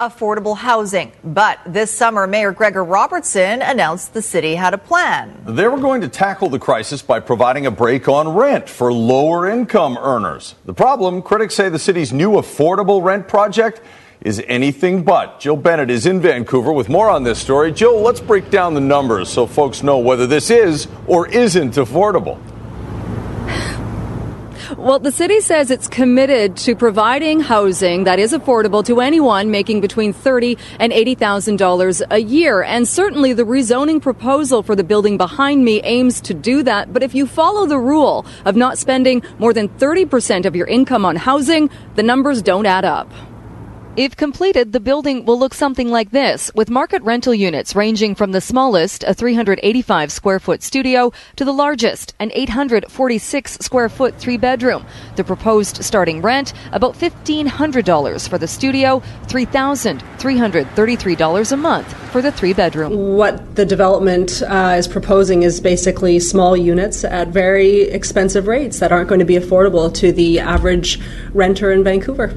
affordable housing. But this summer, Mayor Gregor Robertson announced the city had a plan. They were going to tackle the crisis by providing a break on rent for lower income earners. The problem, critics say the city's new affordable rent project is anything but. Jill Bennett is in Vancouver with more on this story. Jill, let's break down the numbers so folks know whether this is or isn't affordable. Well, the city says it's committed to providing housing that is affordable to anyone making between thirty and eighty thousand dollars a year. And certainly the rezoning proposal for the building behind me aims to do that. But if you follow the rule of not spending more than thirty percent of your income on housing, the numbers don't add up. If completed, the building will look something like this, with market rental units ranging from the smallest, a 385 square foot studio, to the largest, an 846 square foot three bedroom. The proposed starting rent, about $1,500 for the studio, $3,333 a month for the three bedroom. What the development uh, is proposing is basically small units at very expensive rates that aren't going to be affordable to the average renter in Vancouver.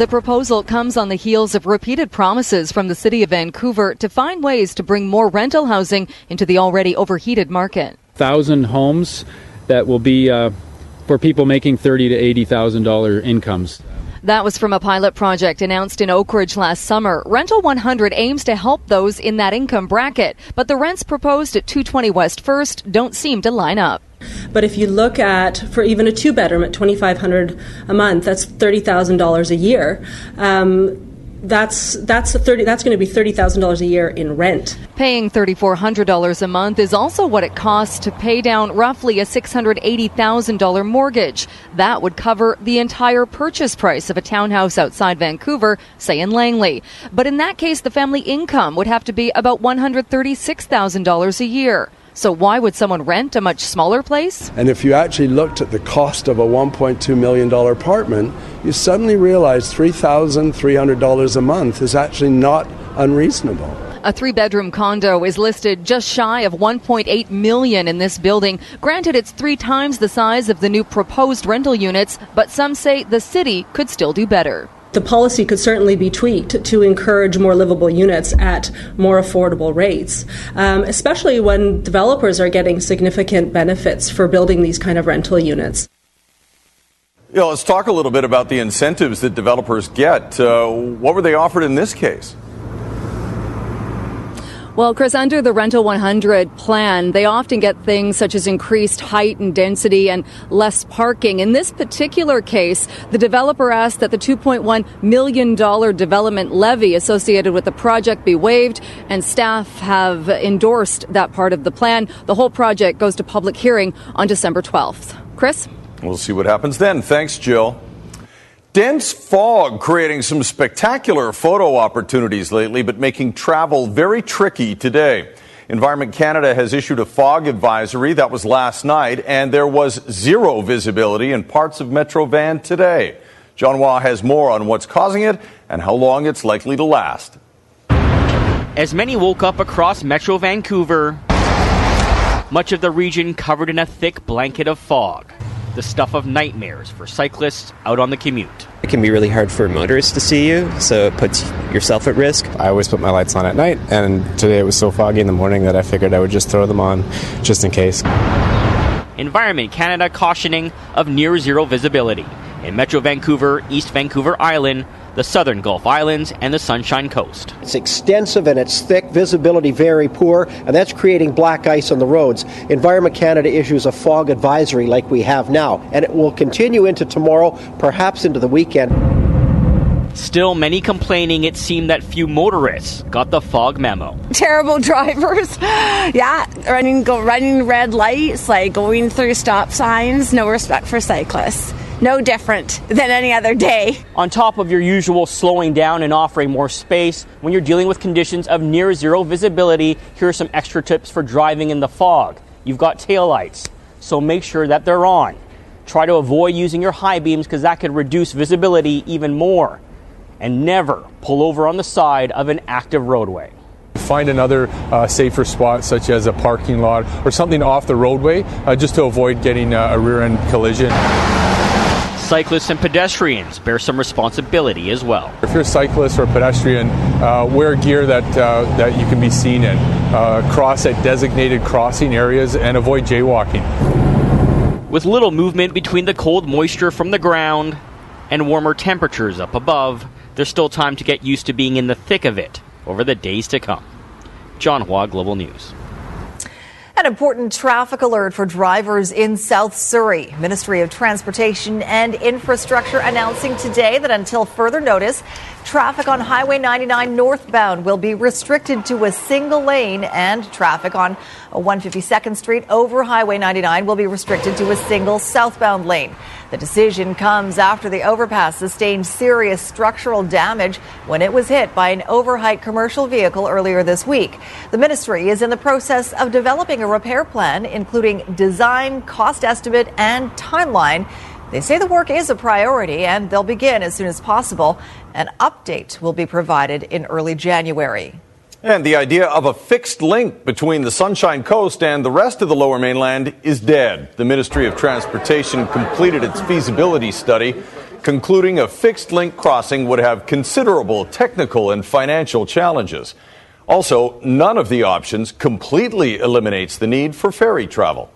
The proposal comes on the heels of repeated promises from the City of Vancouver to find ways to bring more rental housing into the already overheated market. Thousand homes that will be uh, for people making thirty to eighty thousand dollar incomes. That was from a pilot project announced in Oakridge last summer. Rental 100 aims to help those in that income bracket, but the rents proposed at 220 West First don't seem to line up. But if you look at for even a two bedroom at twenty five hundred a month, that's thirty thousand dollars a year. Um, that's that's thirty. That's going to be thirty thousand dollars a year in rent. Paying thirty four hundred dollars a month is also what it costs to pay down roughly a six hundred eighty thousand dollar mortgage. That would cover the entire purchase price of a townhouse outside Vancouver, say in Langley. But in that case, the family income would have to be about one hundred thirty six thousand dollars a year. So why would someone rent a much smaller place? And if you actually looked at the cost of a $1.2 million apartment, you suddenly realize $3,300 a month is actually not unreasonable. A three bedroom condo is listed just shy of 1.8 million in this building. Granted, it's three times the size of the new proposed rental units, but some say the city could still do better the policy could certainly be tweaked to encourage more livable units at more affordable rates, um, especially when developers are getting significant benefits for building these kind of rental units. Yeah, let's talk a little bit about the incentives that developers get. Uh, what were they offered in this case? Well, Chris, under the Rental 100 plan, they often get things such as increased height and density and less parking. In this particular case, the developer asked that the $2.1 million development levy associated with the project be waived, and staff have endorsed that part of the plan. The whole project goes to public hearing on December 12th. Chris? We'll see what happens then. Thanks, Jill. Dense fog creating some spectacular photo opportunities lately, but making travel very tricky today. Environment Canada has issued a fog advisory. That was last night, and there was zero visibility in parts of Metro Van today. John Hua has more on what's causing it and how long it's likely to last. As many woke up across Metro Vancouver, much of the region covered in a thick blanket of fog the stuff of nightmares for cyclists out on the commute. It can be really hard for motorists to see you, so it puts yourself at risk. I always put my lights on at night, and today it was so foggy in the morning that I figured I would just throw them on just in case. Environment Canada cautioning of near zero visibility. In Metro Vancouver, East Vancouver Island, the southern Gulf Islands, and the Sunshine Coast. It's extensive and it's thick, visibility very poor, and that's creating black ice on the roads. Environment Canada issues a fog advisory like we have now, and it will continue into tomorrow, perhaps into the weekend. Still, many complaining it seemed that few motorists got the fog memo. Terrible drivers. yeah, running go running red lights, like going through stop signs, no respect for cyclists no different than any other day. On top of your usual slowing down and offering more space, when you're dealing with conditions of near zero visibility, here are some extra tips for driving in the fog. You've got taillights, so make sure that they're on. Try to avoid using your high beams because that could reduce visibility even more. And never pull over on the side of an active roadway. Find another uh, safer spot, such as a parking lot or something off the roadway, uh, just to avoid getting uh, a rear end collision. Cyclists and pedestrians bear some responsibility as well. If you're a cyclist or pedestrian, uh, wear gear that uh, that you can be seen in. Uh, cross at designated crossing areas and avoid jaywalking. With little movement between the cold moisture from the ground and warmer temperatures up above, there's still time to get used to being in the thick of it over the days to come. John Hua, Global News. An important traffic alert for drivers in South Surrey. Ministry of Transportation and Infrastructure announcing today that until further notice, traffic on Highway 99 northbound will be restricted to a single lane and traffic on 152nd Street over Highway 99 will be restricted to a single southbound lane. The decision comes after the overpass sustained serious structural damage when it was hit by an overheight commercial vehicle earlier this week. The ministry is in the process of developing a repair plan, including design, cost estimate, and timeline. They say the work is a priority and they'll begin as soon as possible. An update will be provided in early January. And the idea of a fixed link between the Sunshine Coast and the rest of the lower mainland is dead. The Ministry of Transportation completed its feasibility study, concluding a fixed link crossing would have considerable technical and financial challenges. Also, none of the options completely eliminates the need for ferry travel.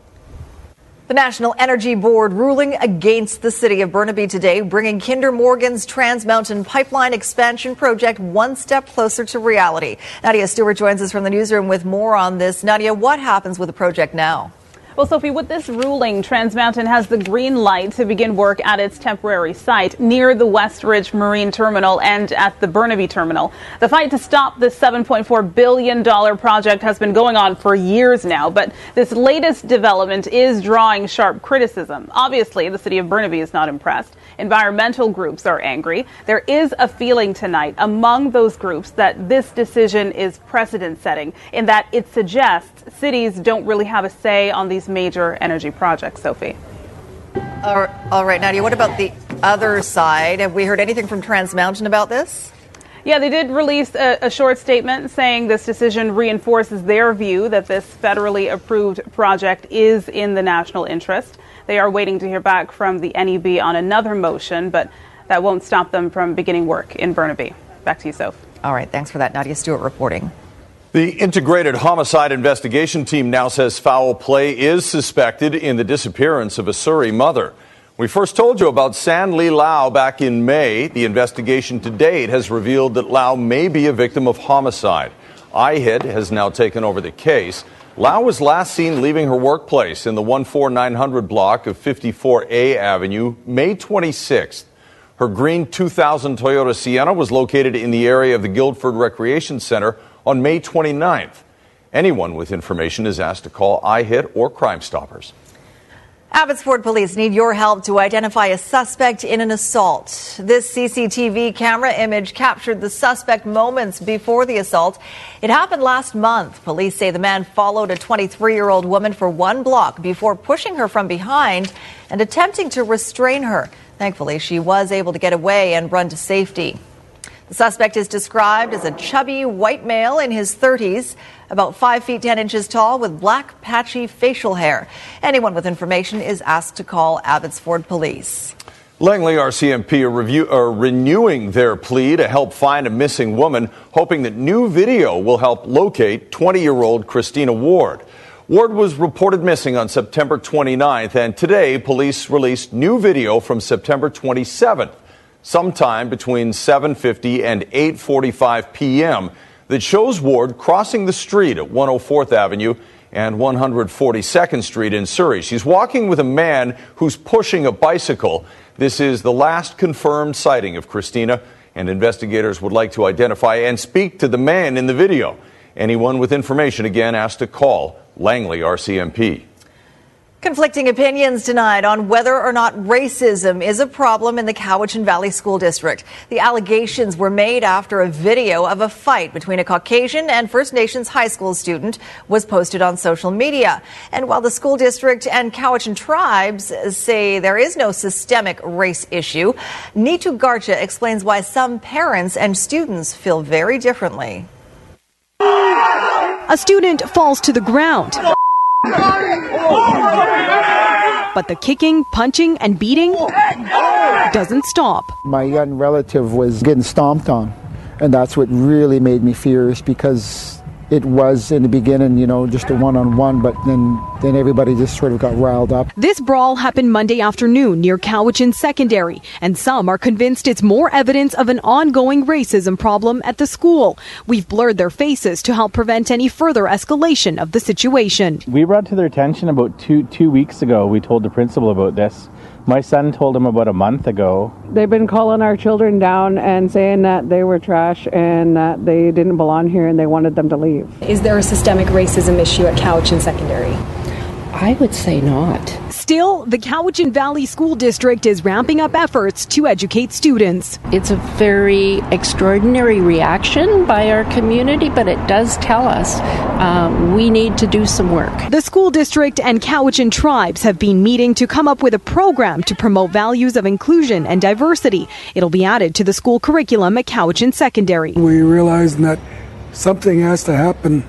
The National Energy Board ruling against the city of Burnaby today, bringing Kinder Morgan's Trans Mountain Pipeline expansion project one step closer to reality. Nadia Stewart joins us from the newsroom with more on this. Nadia, what happens with the project now? Well, Sophie, with this ruling, Trans Mountain has the green light to begin work at its temporary site near the Westridge Marine Terminal and at the Burnaby Terminal. The fight to stop this $7.4 billion project has been going on for years now, but this latest development is drawing sharp criticism. Obviously, the city of Burnaby is not impressed. Environmental groups are angry. There is a feeling tonight among those groups that this decision is precedent setting in that it suggests cities don't really have a say on these major energy projects, Sophie. All right, Nadia, what about the other side? Have we heard anything from Trans Mountain about this? Yeah, they did release a, a, short statement saying this decision reinforces their view that this federally approved project is in the national interest. They are waiting to hear back from the NEB on another motion, but that won't stop them from beginning work in Burnaby. Back to you, Soph. All right, thanks for that. Nadia Stewart reporting. The Integrated Homicide Investigation Team now says foul play is suspected in the disappearance of a Surrey mother. We first told you about San Lee Lau back in May. The investigation to date has revealed that Lau may be a victim of homicide. IHIT has now taken over the case. Lau was last seen leaving her workplace in the 14900 block of 54A Avenue May 26th. Her green 2000 Toyota Sienna was located in the area of the Guildford Recreation Center on May 29th. Anyone with information is asked to call IHIT or Crime Stoppers. Abbotsford police need your help to identify a suspect in an assault. This CCTV camera image captured the suspect moments before the assault. It happened last month. Police say the man followed a 23 year old woman for one block before pushing her from behind and attempting to restrain her. Thankfully, she was able to get away and run to safety. The suspect is described as a chubby white male in his 30s, about 5 feet 10 inches tall, with black patchy facial hair. Anyone with information is asked to call Abbotsford Police. Langley RCMP are, review, are renewing their plea to help find a missing woman, hoping that new video will help locate 20 year old Christina Ward. Ward was reported missing on September 29th, and today police released new video from September 27th sometime between 7:50 and 8:45 p.m. that shows Ward crossing the street at 104th Avenue and 142nd Street in Surrey. She's walking with a man who's pushing a bicycle. This is the last confirmed sighting of Christina, and investigators would like to identify and speak to the man in the video. Anyone with information again asked to call Langley RCMP. Conflicting opinions tonight on whether or not racism is a problem in the Cowichan Valley School District. The allegations were made after a video of a fight between a Caucasian and First Nations high school student was posted on social media. And while the school district and Cowichan tribes say there is no systemic race issue, Neetu Garcha explains why some parents and students feel very differently. A student falls to the ground. But the kicking, punching, and beating doesn't stop. My young relative was getting stomped on, and that's what really made me furious because it was in the beginning, you know, just a one-on-one, but then then everybody just sort of got riled up. This brawl happened Monday afternoon near Cowichan Secondary, and some are convinced it's more evidence of an ongoing racism problem at the school. We've blurred their faces to help prevent any further escalation of the situation. We brought to their attention about two two weeks ago. We told the principal about this. My son told him about a month ago. They've been calling our children down and saying that they were trash and that they didn't belong here and they wanted them to leave. Is there a systemic racism issue at Cowichan Secondary? I would say not. Still, the Cowichan Valley School District is ramping up efforts to educate students. It's a very extraordinary reaction by our community, but it does tell us um, we need to do some work. The school district and Cowichan tribes have been meeting to come up with a program to promote values of inclusion and diversity. It'll be added to the school curriculum at Cowichan Secondary. We realize that something has to happen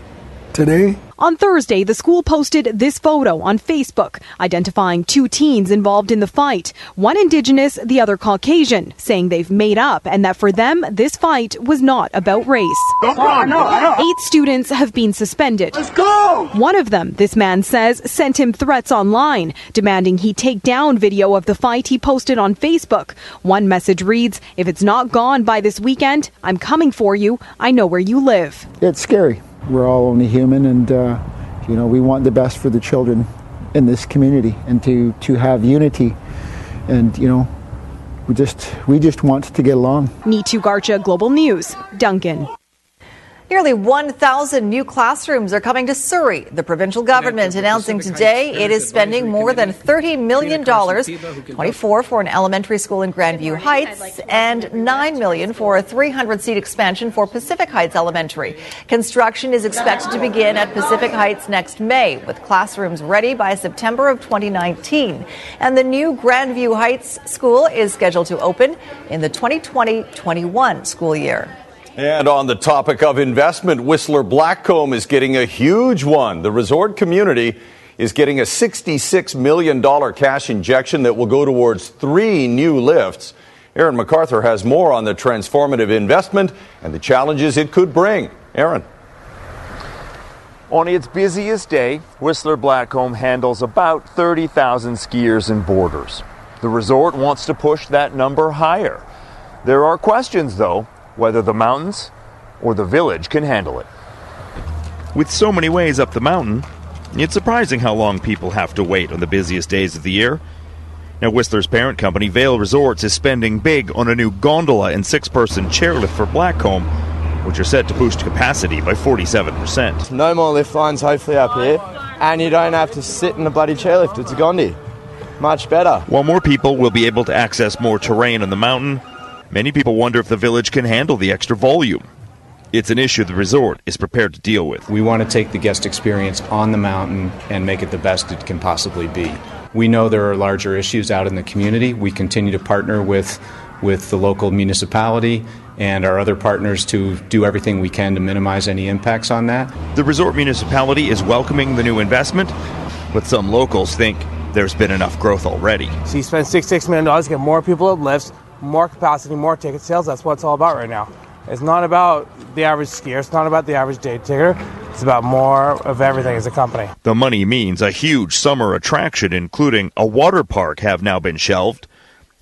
today on Thursday, the school posted this photo on Facebook, identifying two teens involved in the fight, one Indigenous, the other Caucasian, saying they've made up and that for them, this fight was not about race. Eight students have been suspended. Let's go! One of them, this man says, sent him threats online, demanding he take down video of the fight he posted on Facebook. One message reads, If it's not gone by this weekend, I'm coming for you. I know where you live. It's scary we're all only human, and uh, you know we want the best for the children in this community, and to to have unity, and you know we just we just want to get along. Neetu Garcha, Global News, Duncan. Nearly 1,000 new classrooms are coming to Surrey. The provincial government announcing today it is spending more than $30 million, 24 for an elementary school in Grandview Heights, and $9 million for a 300-seat expansion for Pacific Heights Elementary. Construction is expected to begin at Pacific Heights next May, with classrooms ready by September of 2019. And the new Grandview Heights school is scheduled to open in the 2020-21 school year. And on the topic of investment, Whistler Blackcomb is getting a huge one. The resort community is getting a $66 million cash injection that will go towards three new lifts. Aaron McArthur has more on the transformative investment and the challenges it could bring. Aaron. On its busiest day, Whistler Blackcomb handles about 30,000 skiers and boarders. The resort wants to push that number higher. There are questions, though, whether the mountains or the village can handle it. With so many ways up the mountain, it's surprising how long people have to wait on the busiest days of the year. Now, Whistler's parent company, Vail Resorts, is spending big on a new gondola and six person chairlift for Blackcomb, which are set to boost capacity by 47%. No more lift lines, hopefully, up here, and you don't have to sit in a bloody chairlift. It's a gondi. Much better. While more people will be able to access more terrain on the mountain, Many people wonder if the village can handle the extra volume. It's an issue the resort is prepared to deal with. We want to take the guest experience on the mountain and make it the best it can possibly be. We know there are larger issues out in the community. We continue to partner with, with the local municipality and our other partners to do everything we can to minimize any impacts on that. The resort municipality is welcoming the new investment, but some locals think there's been enough growth already. So you spend six, six million dollars, to get more people at lifts, more capacity, more ticket sales. That's what it's all about right now. It's not about the average skier. It's not about the average day ticker. It's about more of everything as a company. The money means a huge summer attraction, including a water park, have now been shelved.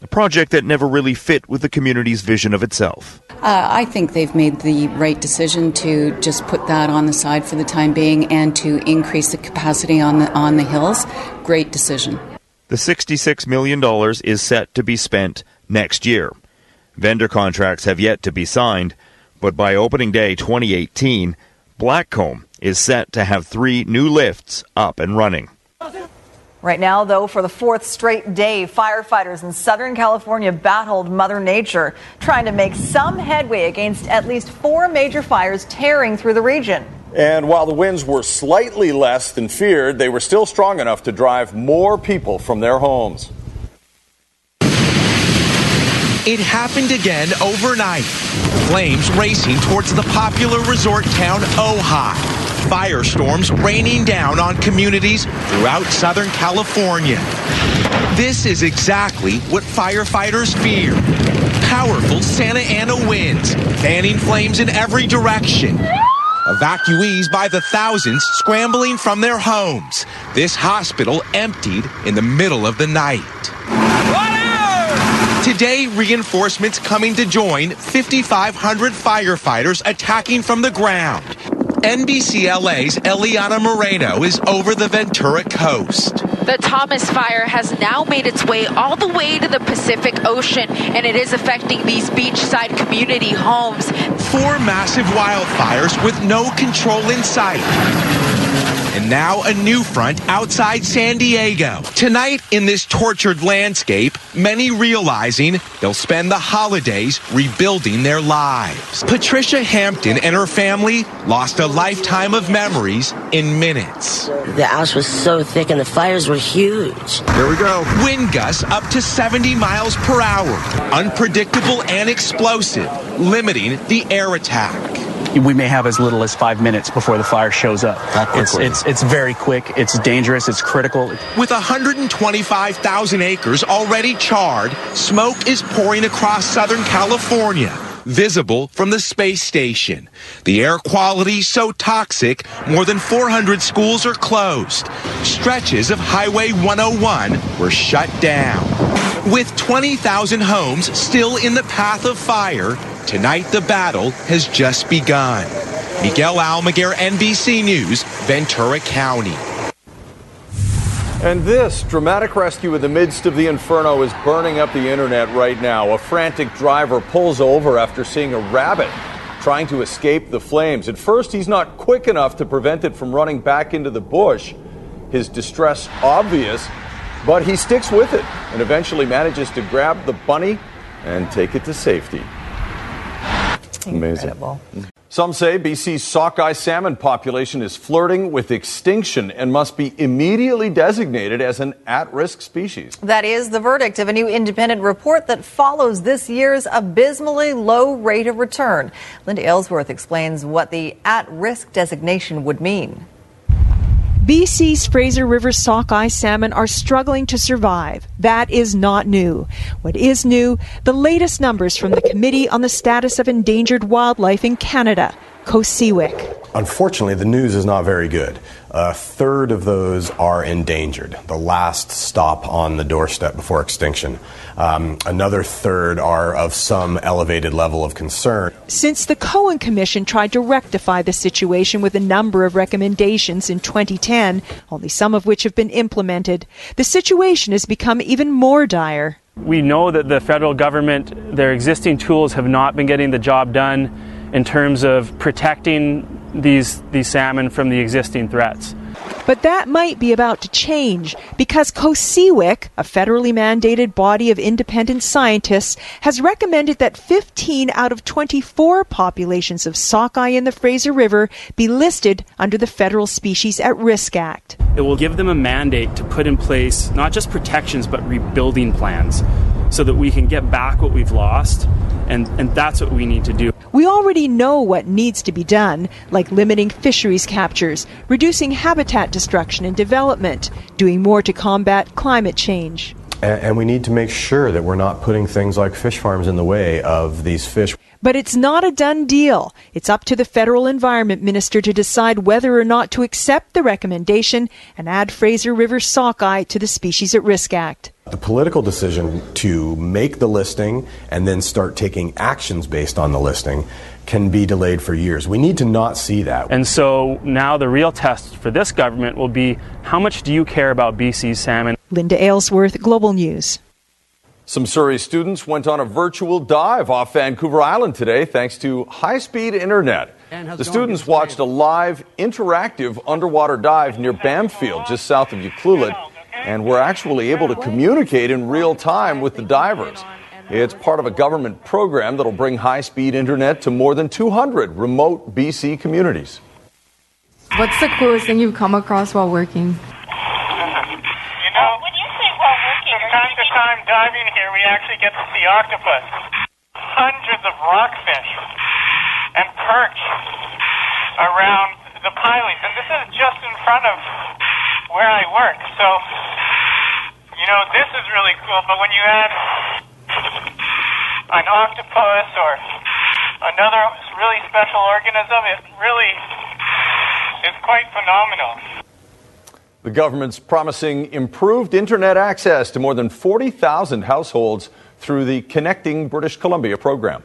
A project that never really fit with the community's vision of itself. Uh, I think they've made the right decision to just put that on the side for the time being and to increase the capacity on the on the hills. Great decision. The $66 million is set to be spent next year. Vendor contracts have yet to be signed, but by opening day 2018, Blackcomb is set to have three new lifts up and running. Right now, though, for the fourth straight day, firefighters in Southern California battled Mother Nature, trying to make some headway against at least four major fires tearing through the region. And while the winds were slightly less than feared, they were still strong enough to drive more people from their homes. It happened again overnight. Flames racing towards the popular resort town Ojai. Firestorms raining down on communities throughout Southern California. This is exactly what firefighters fear. Powerful Santa Ana winds, fanning flames in every direction. Evacuees by the thousands scrambling from their homes. This hospital emptied in the middle of the night. Today, reinforcements coming to join 5,500 firefighters attacking from the ground. NBC LA's Eliana Moreno is over the Ventura coast. The Thomas fire has now made its way all the way to the Pacific Ocean, and it is affecting these beachside community homes. Four massive wildfires with no control in sight. And now a new front outside San Diego. Tonight, in this tortured landscape, many realizing they'll spend the holidays rebuilding their lives. Patricia Hampton and her family lost a lifetime of memories in minutes. The ash was so thick and the fires were huge. Here we go. Wind gusts up to 70 miles per hour. Unpredictable and explosive, limiting the air attack we may have as little as five minutes before the fire shows up. It's, it's, it's very quick, it's dangerous, it's critical. With 125,000 acres already charred, smoke is pouring across Southern California. Visible from the space station. The air quality so toxic, more than 400 schools are closed. Stretches of Highway 101 were shut down. With 20,000 homes still in the path of fire, Tonight, the battle has just begun. Miguel Almaguer, NBC News, Ventura County. And this dramatic rescue in the midst of the inferno is burning up the internet right now. A frantic driver pulls over after seeing a rabbit trying to escape the flames. At first, he's not quick enough to prevent it from running back into the bush. His distress obvious, but he sticks with it and eventually manages to grab the bunny and take it to safety. Amazing. Incredible. Some say BC's sockeye salmon population is flirting with extinction and must be immediately designated as an at risk species. That is the verdict of a new independent report that follows this year's abysmally low rate of return. Linda Aylesworth explains what the at risk designation would mean. BC's Fraser River sockeye salmon are struggling to survive. That is not new. What is new, the latest numbers from the Committee on the Status of Endangered Wildlife in Canada, COSEWIC. Unfortunately, the news is not very good. A third of those are endangered, the last stop on the doorstep before extinction. Um, another third are of some elevated level of concern. Since the Cohen Commission tried to rectify the situation with a number of recommendations in 2010, only some of which have been implemented, the situation has become even more dire. We know that the federal government, their existing tools have not been getting the job done in terms of protecting these, these salmon from the existing threats. But that might be about to change because COSEWIC, a federally mandated body of independent scientists, has recommended that 15 out of 24 populations of sockeye in the Fraser River be listed under the Federal Species at Risk Act. It will give them a mandate to put in place not just protections but rebuilding plans so that we can get back what we've lost. And, and that's what we need to do. We already know what needs to be done, like limiting fisheries captures, reducing habitat destruction and development, doing more to combat climate change. And we need to make sure that we're not putting things like fish farms in the way of these fish. But it's not a done deal. It's up to the federal environment minister to decide whether or not to accept the recommendation and add Fraser River sockeye to the Species at Risk Act. The political decision to make the listing and then start taking actions based on the listing can be delayed for years. We need to not see that. And so now the real test for this government will be how much do you care about BC's salmon? Linda Aylesworth, Global News. Some Surrey students went on a virtual dive off Vancouver Island today thanks to high speed internet. The students watched a live, interactive underwater dive near Bamfield, just south of Ucluelet and we're actually able to communicate in real time with the divers. It's part of a government program that'll bring high speed internet to more than 200 remote BC communities. What's the coolest thing you've come across while working? You know, when you say while working, from time to time, diving here, we actually get to see octopus, hundreds of rockfish, and perch around the pileys. And this is just in front of where I work. So, you know, this is really cool. But when you add an octopus or another really special organism, it really is quite phenomenal. The government's promising improved internet access to more than 40,000 households through the Connecting British Columbia program.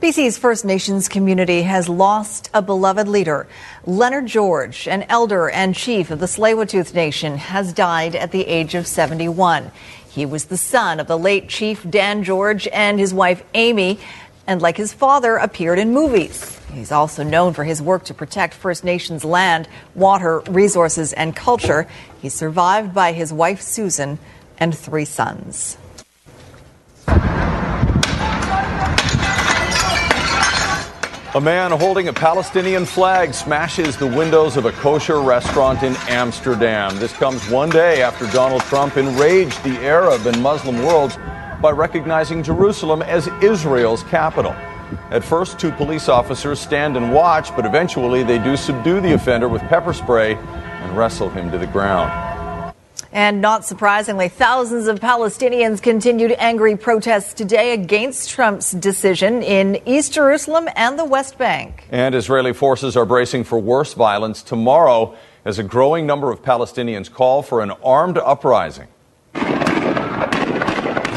BC's First Nations community has lost a beloved leader. Leonard George, an elder and chief of the Tsleil-Waututh Nation, has died at the age of 71. He was the son of the late Chief Dan George and his wife Amy, and like his father, appeared in movies. He's also known for his work to protect First Nations land, water, resources, and culture. He's survived by his wife Susan and three sons. A man holding a Palestinian flag smashes the windows of a kosher restaurant in Amsterdam. This comes one day after Donald Trump enraged the Arab and Muslim worlds by recognizing Jerusalem as Israel's capital. At first, two police officers stand and watch, but eventually they do subdue the offender with pepper spray and wrestle him to the ground. And not surprisingly, thousands of Palestinians continued angry protests today against Trump's decision in East Jerusalem and the West Bank. And Israeli forces are bracing for worse violence tomorrow as a growing number of Palestinians call for an armed uprising.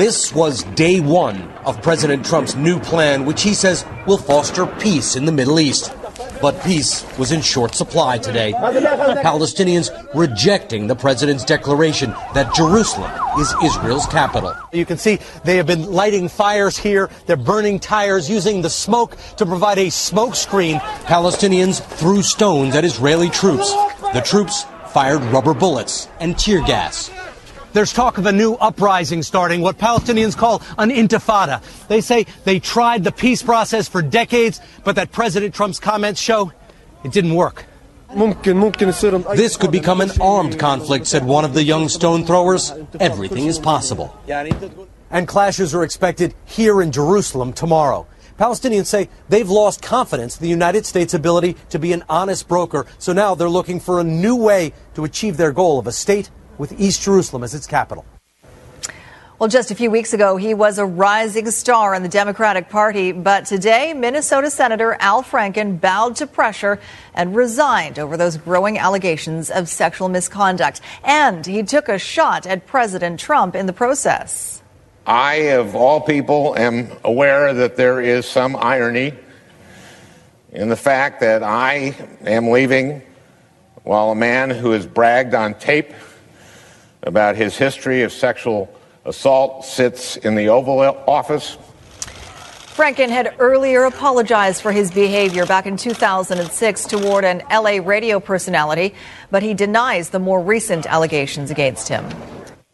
This was day one of President Trump's new plan, which he says will foster peace in the Middle East. But peace was in short supply today. Palestinians rejecting the president's declaration that Jerusalem is Israel's capital. You can see they have been lighting fires here. They're burning tires, using the smoke to provide a smoke screen. Palestinians threw stones at Israeli troops. The troops fired rubber bullets and tear gas. There's talk of a new uprising starting, what Palestinians call an intifada. They say they tried the peace process for decades, but that President Trump's comments show it didn't work. This could become an armed conflict, said one of the young stone throwers. Everything is possible. And clashes are expected here in Jerusalem tomorrow. Palestinians say they've lost confidence in the United States' ability to be an honest broker, so now they're looking for a new way to achieve their goal of a state with East Jerusalem as its capital. Well, just a few weeks ago, he was a rising star in the Democratic Party, but today, Minnesota Senator Al Franken bowed to pressure and resigned over those growing allegations of sexual misconduct. And he took a shot at President Trump in the process. I, of all people, am aware that there is some irony in the fact that I am leaving while a man who has bragged on tape about his history of sexual assault sits in the Oval Office. Franken had earlier apologized for his behavior back in 2006 toward an LA radio personality, but he denies the more recent allegations against him.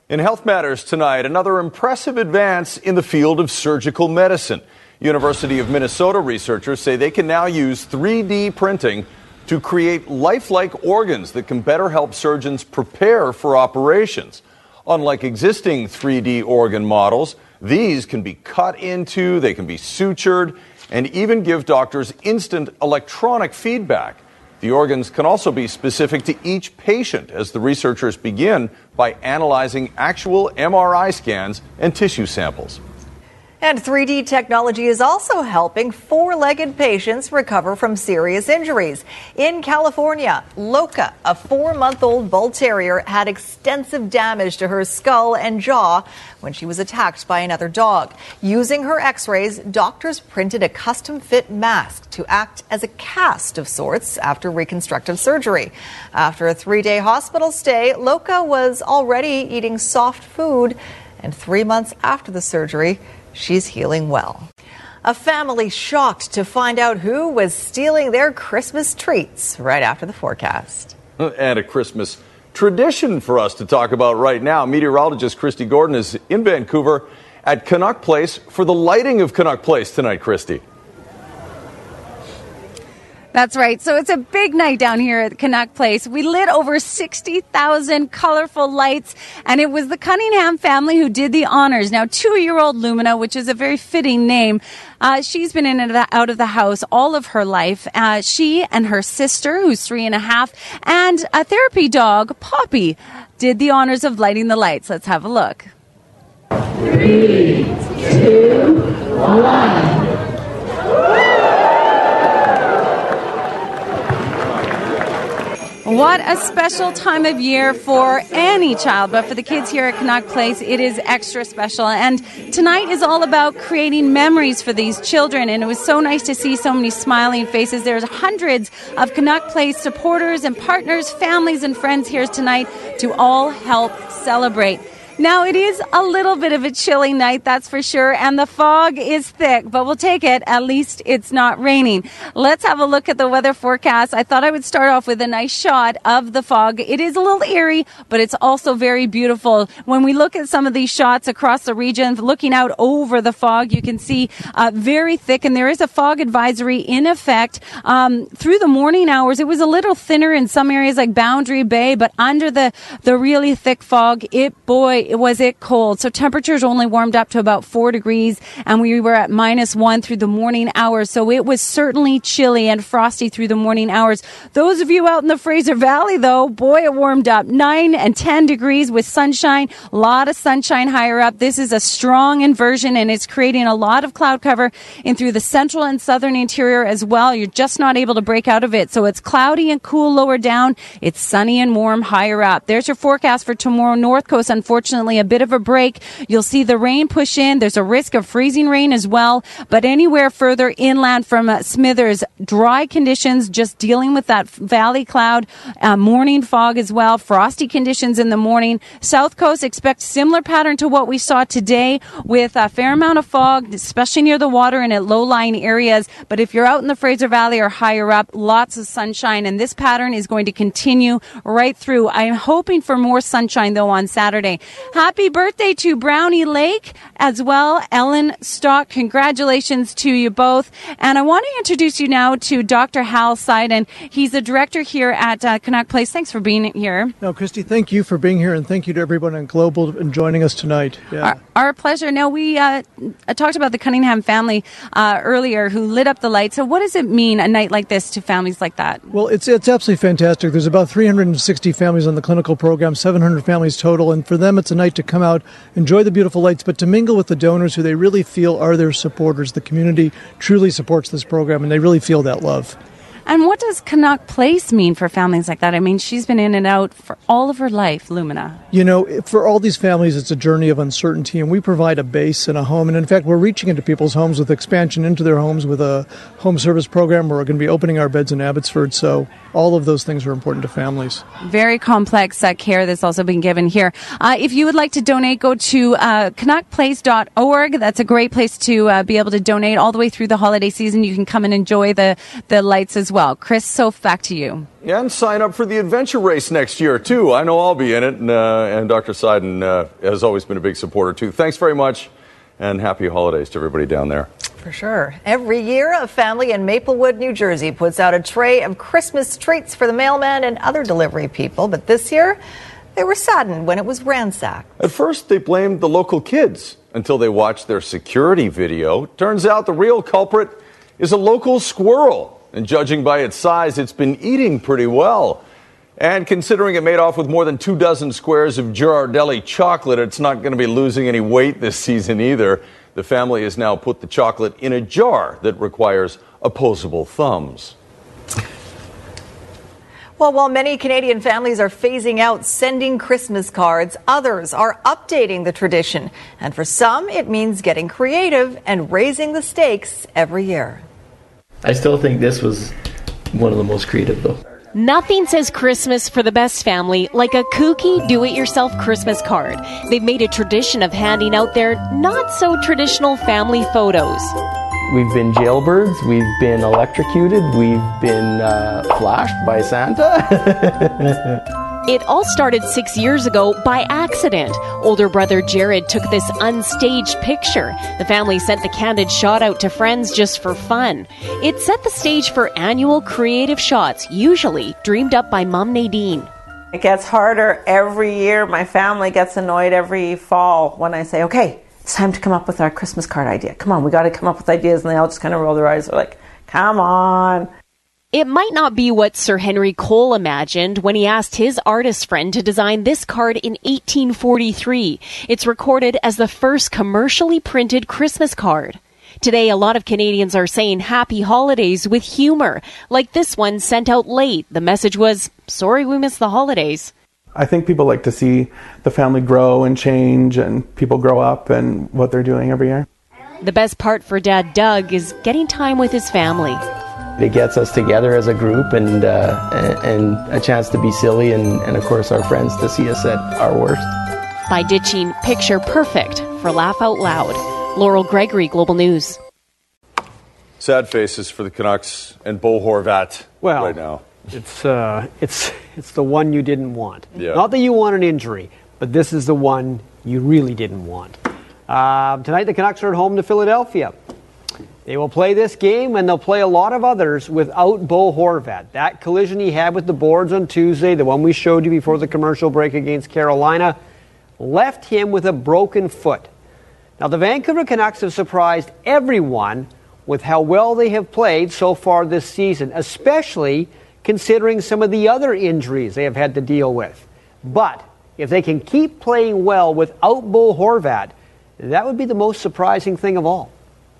In Health Matters tonight, another impressive advance in the field of surgical medicine. University of Minnesota researchers say they can now use 3D printing to create lifelike organs that can better help surgeons prepare for operations. Unlike existing 3D organ models, these can be cut into, they can be sutured, and even give doctors instant electronic feedback. The organs can also be specific to each patient as the researchers begin by analyzing actual MRI scans and tissue samples. And 3D technology is also helping four legged patients recover from serious injuries. In California, Loca, a four month old bull terrier, had extensive damage to her skull and jaw when she was attacked by another dog. Using her x rays, doctors printed a custom fit mask to act as a cast of sorts after reconstructive surgery. After a three day hospital stay, Loca was already eating soft food, and three months after the surgery, she's healing well. A family shocked to find out who was stealing their Christmas treats right after the forecast. Uh, and a Christmas tradition for us to talk about right now. Meteorologist Christy Gordon is in Vancouver at Canuck Place for the lighting of Canuck Place tonight, Christy. That's right. So it's a big night down here at Canuck Place. We lit over 60,000 colorful lights, and it was the Cunningham family who did the honors. Now, two year old Lumina, which is a very fitting name, uh, she's been in and out of the house all of her life. Uh, she and her sister, who's three and a half, and a therapy dog, Poppy, did the honors of lighting the lights. Let's have a look. Three, two, one. What a special time of year for any child, but for the kids here at Canuck Place, it is extra special. And tonight is all about creating memories for these children. And it was so nice to see so many smiling faces. There's hundreds of Canuck Place supporters and partners, families, and friends here tonight to all help celebrate. Now, it is a little bit of a chilly night, that's for sure, and the fog is thick, but we'll take it. At least it's not raining. Let's have a look at the weather forecast. I thought I would start off with a nice shot of the fog. It is a little eerie, but it's also very beautiful. When we look at some of these shots across the region, looking out over the fog, you can see uh, very thick, and there is a fog advisory in effect um, through the morning hours. It was a little thinner in some areas like Boundary Bay, but under the, the really thick fog, it, boy, was it cold. So temperatures only warmed up to about four degrees and we were at minus one through the morning hours. So it was certainly chilly and frosty through the morning hours. Those of you out in the Fraser Valley though, boy, it warmed up nine and 10 degrees with sunshine. A lot of sunshine higher up. This is a strong inversion and it's creating a lot of cloud cover in through the central and southern interior as well. You're just not able to break out of it. So it's cloudy and cool lower down. It's sunny and warm higher up. There's your forecast for tomorrow. North Coast, unfortunately, a bit of a break. You'll see the rain push in. There's a risk of freezing rain as well. But anywhere further inland from uh, Smithers, dry conditions, just dealing with that valley cloud, uh, morning fog as well, frosty conditions in the morning. South Coast expect similar pattern to what we saw today with a fair amount of fog, especially near the water and at low-lying areas. But if you're out in the Fraser Valley or higher up, lots of sunshine. And this pattern is going to continue right through. I'm hoping for more sunshine though on Saturday. Happy birthday to Brownie Lake as well. Ellen Stock, congratulations to you both. And I want to introduce you now to Dr. Hal Siden. He's the director here at uh, Canuck Place. Thanks for being here. No, Christy, thank you for being here and thank you to everyone on Global and joining us tonight. Yeah. Our, our pleasure. Now, we uh, talked about the Cunningham family uh, earlier who lit up the lights. So, what does it mean a night like this to families like that? Well, it's, it's absolutely fantastic. There's about 360 families on the clinical program, 700 families total, and for them, it's a night to come out, enjoy the beautiful lights, but to mingle with the donors who they really feel are their supporters. The community truly supports this program, and they really feel that love. And what does Canuck Place mean for families like that? I mean, she's been in and out for all of her life, Lumina. You know, for all these families, it's a journey of uncertainty, and we provide a base and a home. And in fact, we're reaching into people's homes with expansion into their homes with a home service program. We're going to be opening our beds in Abbotsford. So all of those things are important to families. Very complex uh, care that's also being given here. Uh, if you would like to donate, go to uh, canuckplace.org. That's a great place to uh, be able to donate all the way through the holiday season. You can come and enjoy the, the lights as well. Chris, so back to you. Yeah, and sign up for the adventure race next year, too. I know I'll be in it, and, uh, and Dr. Siden uh, has always been a big supporter, too. Thanks very much, and happy holidays to everybody down there. For sure. Every year, a family in Maplewood, New Jersey puts out a tray of Christmas treats for the mailman and other delivery people. But this year, they were saddened when it was ransacked. At first, they blamed the local kids until they watched their security video. Turns out the real culprit is a local squirrel. And judging by its size, it's been eating pretty well. And considering it made off with more than two dozen squares of Ghirardelli chocolate, it's not going to be losing any weight this season either. The family has now put the chocolate in a jar that requires opposable thumbs. Well, while many Canadian families are phasing out sending Christmas cards, others are updating the tradition. And for some, it means getting creative and raising the stakes every year. I still think this was one of the most creative, though. Nothing says Christmas for the best family like a kooky do it yourself Christmas card. They've made a tradition of handing out their not so traditional family photos. We've been jailbirds, we've been electrocuted, we've been uh, flashed by Santa. It all started six years ago by accident. Older brother Jared took this unstaged picture. The family sent the candid shot out to friends just for fun. It set the stage for annual creative shots, usually dreamed up by mom Nadine. It gets harder every year. My family gets annoyed every fall when I say, okay, it's time to come up with our Christmas card idea. Come on, we got to come up with ideas. And they all just kind of roll their eyes. They're like, come on. It might not be what Sir Henry Cole imagined when he asked his artist friend to design this card in 1843. It's recorded as the first commercially printed Christmas card. Today, a lot of Canadians are saying happy holidays with humor, like this one sent out late. The message was, sorry we missed the holidays. I think people like to see the family grow and change and people grow up and what they're doing every year. The best part for Dad Doug is getting time with his family. It gets us together as a group and uh, and a chance to be silly and, and of course our friends to see us at our worst. By ditching Picture Perfect for Laugh Out Loud. Laurel Gregory, Global News. Sad faces for the Canucks and Bo Horvat well, right now. It's uh, it's it's the one you didn't want. Yeah. Not that you want an injury, but this is the one you really didn't want. Uh, tonight, the Canucks are at home to Philadelphia. They will play this game and they'll play a lot of others without Bo Horvat. That collision he had with the boards on Tuesday, the one we showed you before the commercial break against Carolina, left him with a broken foot. Now, the Vancouver Canucks have surprised everyone with how well they have played so far this season, especially considering some of the other injuries they have had to deal with. But if they can keep playing well without Bo Horvat, that would be the most surprising thing of all.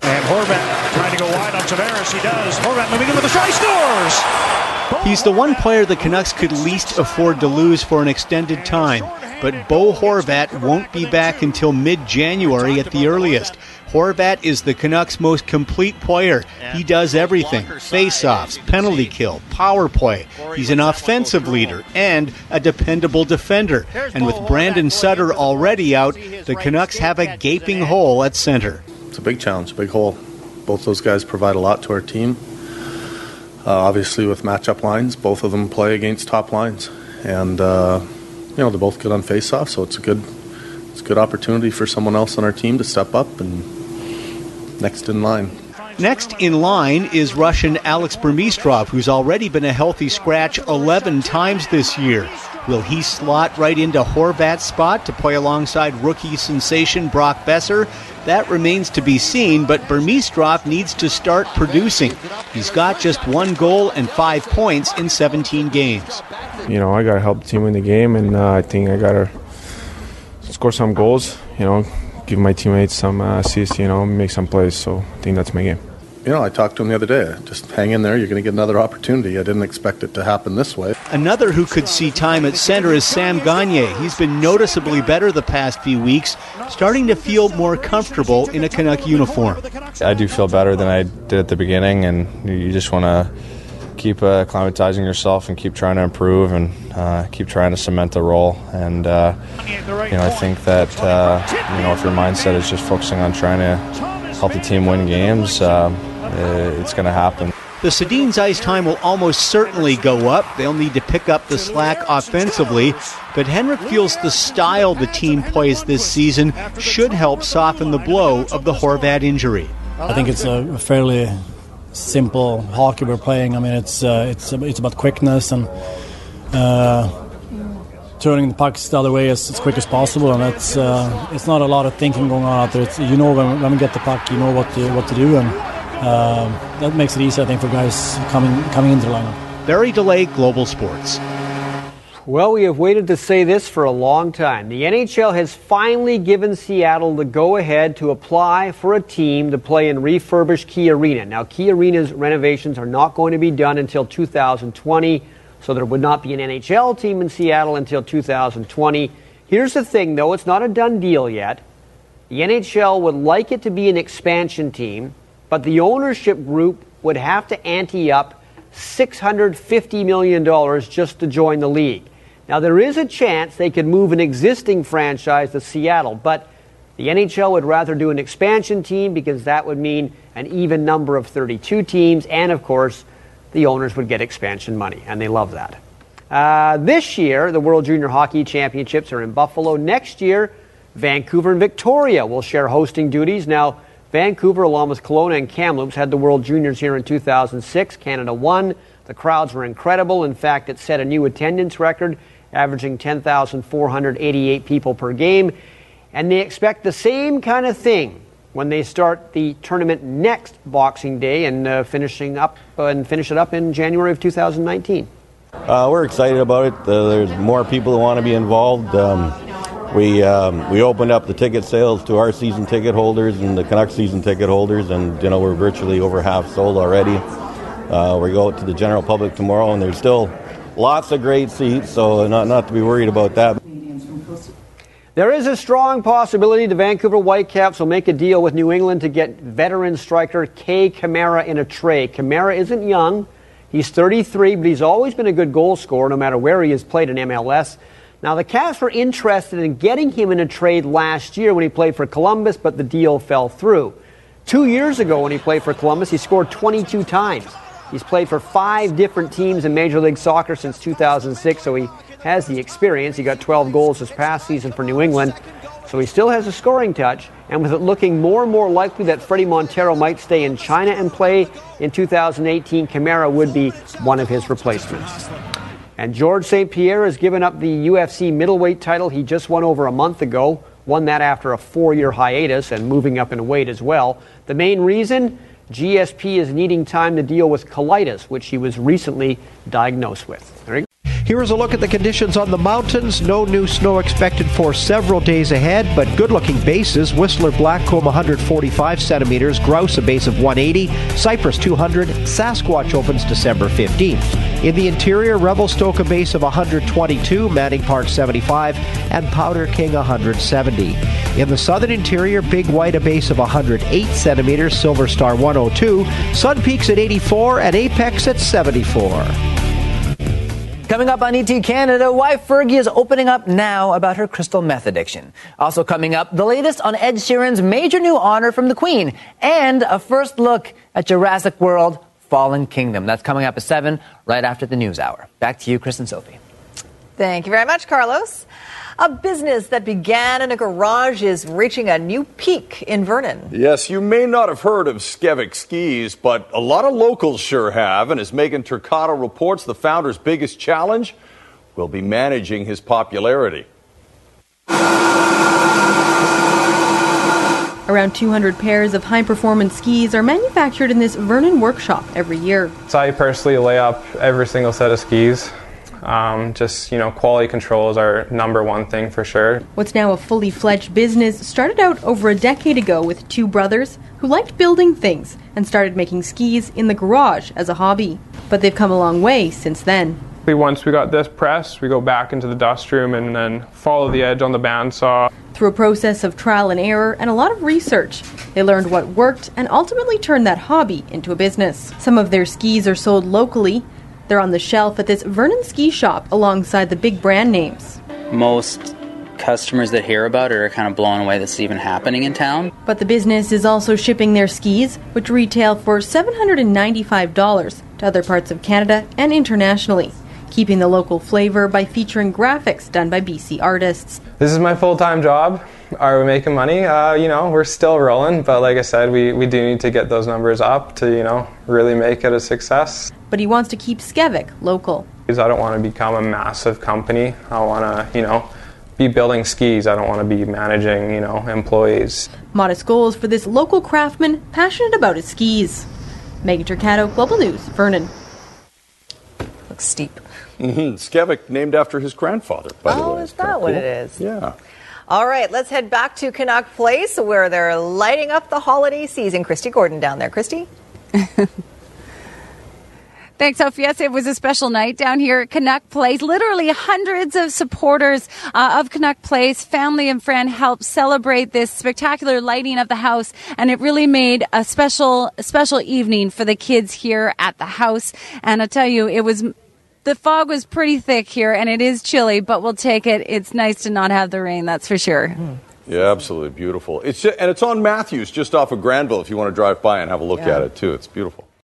And Horvat trying to go wide on Tavares. He does. Horvat moving in with a shot. He scores! He's the one player the Canucks could least afford to lose for an extended time. But Bo Horvat won't be back until mid January at the earliest. Horvat is the Canucks' most complete player. He does everything face-offs, penalty kill, power play. He's an offensive leader and a dependable defender. And with Brandon Sutter already out, the Canucks have a gaping hole at center. It's a big challenge, a big hole. Both those guys provide a lot to our team. Uh, obviously, with matchup lines, both of them play against top lines, and uh, you know they're both good on face-off, so it's a good, it's a good opportunity for someone else on our team to step up and next in line. Next in line is Russian Alex Burmistrov, who's already been a healthy scratch 11 times this year. Will he slot right into Horvat's spot to play alongside rookie sensation Brock Boeser? That remains to be seen, but Burmistrov needs to start producing. He's got just one goal and five points in 17 games. You know, I got to help the team win the game, and uh, I think I got to score some goals, you know, give my teammates some uh, assists, you know, make some plays. So I think that's my game you know, I talked to him the other day. Just hang in there. You're going to get another opportunity. I didn't expect it to happen this way. Another who could see time at center is Sam Gagner. He's been noticeably better the past few weeks, starting to feel more comfortable in a Canuck uniform. I do feel better than I did at the beginning, and you just want to keep uh, acclimatizing yourself and keep trying to improve and uh, keep trying to cement the role. And uh, you know, I think that uh, you know if your mindset is just focusing on trying to help the team win games, um, it's going to happen. The Sedin's ice time will almost certainly go up. They'll need to pick up the slack offensively, but Henrik feels the style the team plays this season should help soften the blow of the Horvat injury. I think it's a fairly simple hockey we're playing. I mean, it's uh, it's it's about quickness and uh, turning the pucks the other way as, as quick as possible, and it's uh, it's not a lot of thinking going on out there. It's, you know when, when we get the puck, you know what to, what to do, and um, that makes it easy, I think, for guys coming coming into the lineup. Barry DeLay, Global Sports. Well, we have waited to say this for a long time. The NHL has finally given Seattle the go ahead to apply for a team to play in refurbished Key Arena. Now, Key Arena's renovations are not going to be done until 2020, so there would not be an NHL team in Seattle until 2020. Here's the thing, though, it's not a done deal yet. The NHL would like it to be an expansion team but the ownership group would have to ante up $650 million just to join the league. Now, there is a chance they could move an existing franchise to Seattle, but the NHL would rather do an expansion team because that would mean an even number of 32 teams, and of course, the owners would get expansion money, and they love that. Uh, this year, the World Junior Hockey Championships are in Buffalo. Next year, Vancouver and Victoria will share hosting duties. Now, Vancouver, along with Kelowna and Kamloops, had the World Juniors here in 2006. Canada won. The crowds were incredible. In fact, it set a new attendance record, averaging 10,488 people per game. And they expect the same kind of thing when they start the tournament next Boxing Day and uh, finishing up uh, and finish it up in January of 2019. Uh, we're excited about it. Uh, there's more people who want to be involved. Um, we um, we opened up the ticket sales to our season ticket holders and the Canucks season ticket holders, and you know we're virtually over half sold already. Uh, we go out to the general public tomorrow, and there's still lots of great seats, so not not to be worried about that. There is a strong possibility the Vancouver Whitecaps will make a deal with New England to get veteran striker Kei Kamara in a trade. Kamara isn't young. He's 33, but he's always been a good goal scorer no matter where he has played in MLS. Now, the Caps were interested in getting him in a trade last year when he played for Columbus, but the deal fell through. Two years ago, when he played for Columbus, he scored 22 times. He's played for five different teams in Major League Soccer since 2006, so he has the experience. He got 12 goals this past season for New England, so he still has a scoring touch. And with it looking more and more likely that Fredy Montero might stay in China and play in 2018, Kamara would be one of his replacements. And George St. Pierre has given up the UFC middleweight title he just won over a month ago. Won that after a four year hiatus and moving up in weight as well. The main reason? GSP is needing time to deal with colitis, which he was recently diagnosed with. Here is a look at the conditions on the mountains. No new snow expected for several days ahead, but good looking bases. Whistler Blackcomb 145 centimeters, Grouse a base of 180, Cypress 200, Sasquatch opens December 15th. In the interior, Revelstoke a base of 122, Manning Park 75, and Powder King 170. In the southern interior, Big White a base of 108 centimeters, Silver Star 102, Sun Peaks at 84, and Apex at 74. Coming up on ET Canada, why Fergie is opening up now about her crystal meth addiction. Also coming up, the latest on Ed Sheeran's major new honor from the Queen, and a first look at Jurassic World Fallen Kingdom. That's coming up at 7, right after the news hour. Back to you, Chris and Sophie. Thank you very much, Carlos. A business that began in a garage is reaching a new peak in Vernon. Yes, you may not have heard of Skevik Skis, but a lot of locals sure have. And as Megan Turcato reports, the founder's biggest challenge will be managing his popularity. Around 200 pairs of high performance skis are manufactured in this Vernon workshop every year. So I personally lay up every single set of skis. Um, just, you know, quality control is our number one thing for sure. What's now a fully fledged business started out over a decade ago with two brothers who liked building things and started making skis in the garage as a hobby. But they've come a long way since then. Once we got this pressed, we go back into the dust room and then follow the edge on the bandsaw. Through a process of trial and error and a lot of research, they learned what worked and ultimately turned that hobby into a business. Some of their skis are sold locally. They're on the shelf at this Vernon ski shop alongside the big brand names. Most customers that hear about it are kind of blown away this is even happening in town. But the business is also shipping their skis, which retail for $795 to other parts of Canada and internationally, keeping the local flavor by featuring graphics done by BC artists. This is my full time job. Are we making money? Uh, you know, we're still rolling, but like I said, we, we do need to get those numbers up to, you know, really make it a success. But he wants to keep Skevik local. Because I don't want to become a massive company. I want to, you know, be building skis. I don't want to be managing, you know, employees. Modest goals for this local craftsman passionate about his skis. Megan Turcato, Global News, Vernon. Looks steep. Mm-hmm. Skevik, named after his grandfather, by the Oh, way. is It's kinda that what it is? Yeah. All right, let's head back to Canuck Place where they're lighting up the holiday season. Christy Gordon down there. Christy? Thanks, Sophie. Yes, it was a special night down here at Canuck Place. Literally hundreds of supporters uh, of Canuck Place, family and friend helped celebrate this spectacular lighting of the house. And it really made a special, special evening for the kids here at the house. And I tell you, it was, the fog was pretty thick here and it is chilly, but we'll take it. It's nice to not have the rain, that's for sure. Hmm. Yeah, absolutely beautiful. It's ju- and it's on Matthews, just off of Granville. If you want to drive by and have a look Yeah. at it too, it's beautiful.